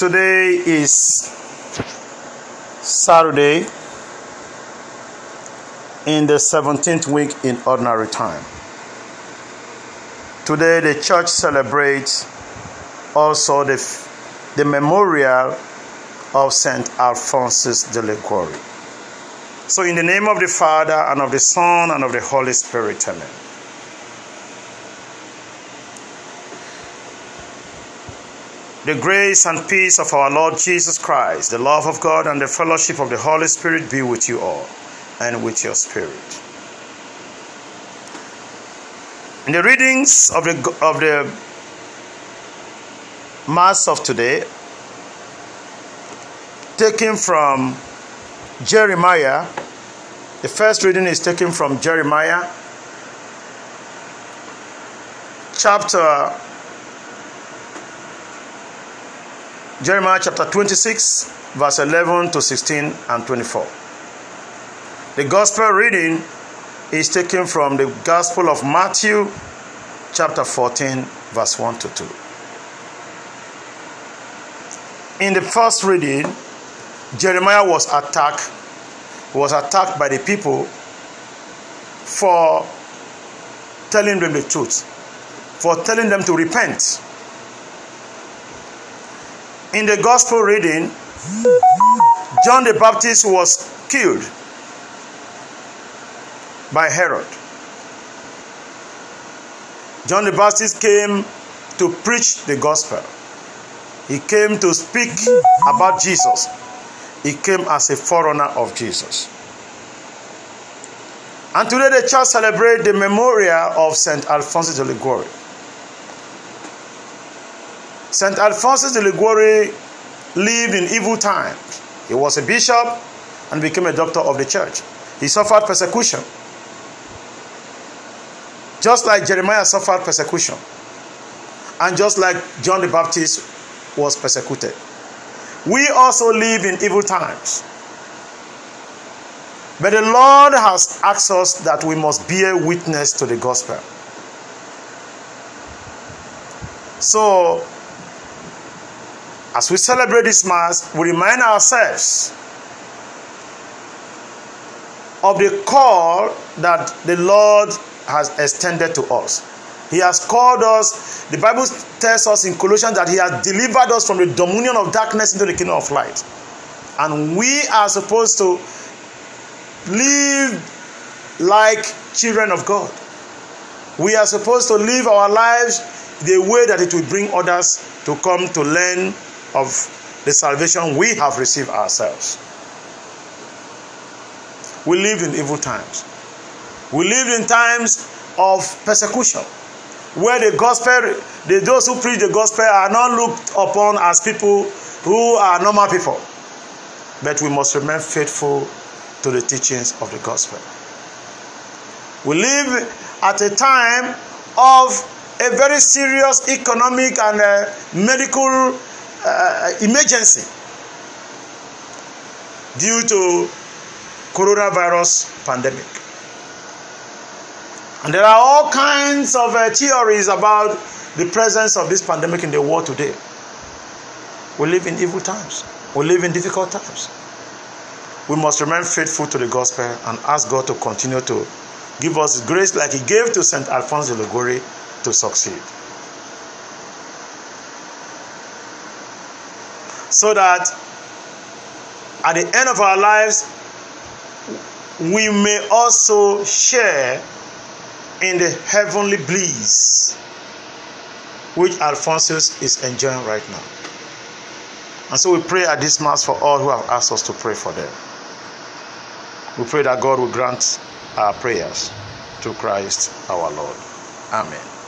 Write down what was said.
Today is Saturday in the 17th week in ordinary time. Today, the church celebrates also the, the memorial of Saint Alphonsus de Liguori. So, in the name of the Father, and of the Son, and of the Holy Spirit, amen. The grace and peace of our Lord Jesus Christ, the love of God, and the fellowship of the Holy Spirit be with you all and with your spirit. In the readings of the, of the Mass of today, taken from Jeremiah, the first reading is taken from Jeremiah chapter Jeremiah chapter 26, verse 11 to 16 and 24. The gospel reading is taken from the Gospel of Matthew, chapter 14, verse 1 to 2. In the first reading, Jeremiah was attacked, was attacked by the people for telling them the truth, for telling them to repent in the gospel reading, John the Baptist was killed by Herod. John the Baptist came to preach the gospel. He came to speak about Jesus. He came as a forerunner of Jesus. And today the church celebrates the memorial of St. Alphonsus de Liguori. St. Alphonsus de Liguori lived in evil times. He was a bishop and became a doctor of the church. He suffered persecution. Just like Jeremiah suffered persecution. And just like John the Baptist was persecuted. We also live in evil times. But the Lord has asked us that we must bear witness to the gospel. So, as we celebrate this Mass, we remind ourselves of the call that the Lord has extended to us. He has called us, the Bible tells us in Colossians that He has delivered us from the dominion of darkness into the kingdom of light. And we are supposed to live like children of God. We are supposed to live our lives the way that it will bring others to come to learn of the salvation we have received ourselves. We live in evil times. We live in times of persecution where the gospel, the, those who preach the gospel are not looked upon as people who are normal people. But we must remain faithful to the teachings of the gospel. We live at a time of a very serious economic and uh, medical uh, emergency due to coronavirus pandemic. And there are all kinds of uh, theories about the presence of this pandemic in the world today. We live in evil times. We live in difficult times. We must remain faithful to the gospel and ask god to continue to give us grace like he gave to saint alphonse de liguori to succeed so that at the end of our lives we may also share in the heavenly bliss which Alphonsus is enjoying right now. And so we pray at this Mass for all who have asked us to pray for them. We pray that God will grant our prayers through Christ our Lord. Amen.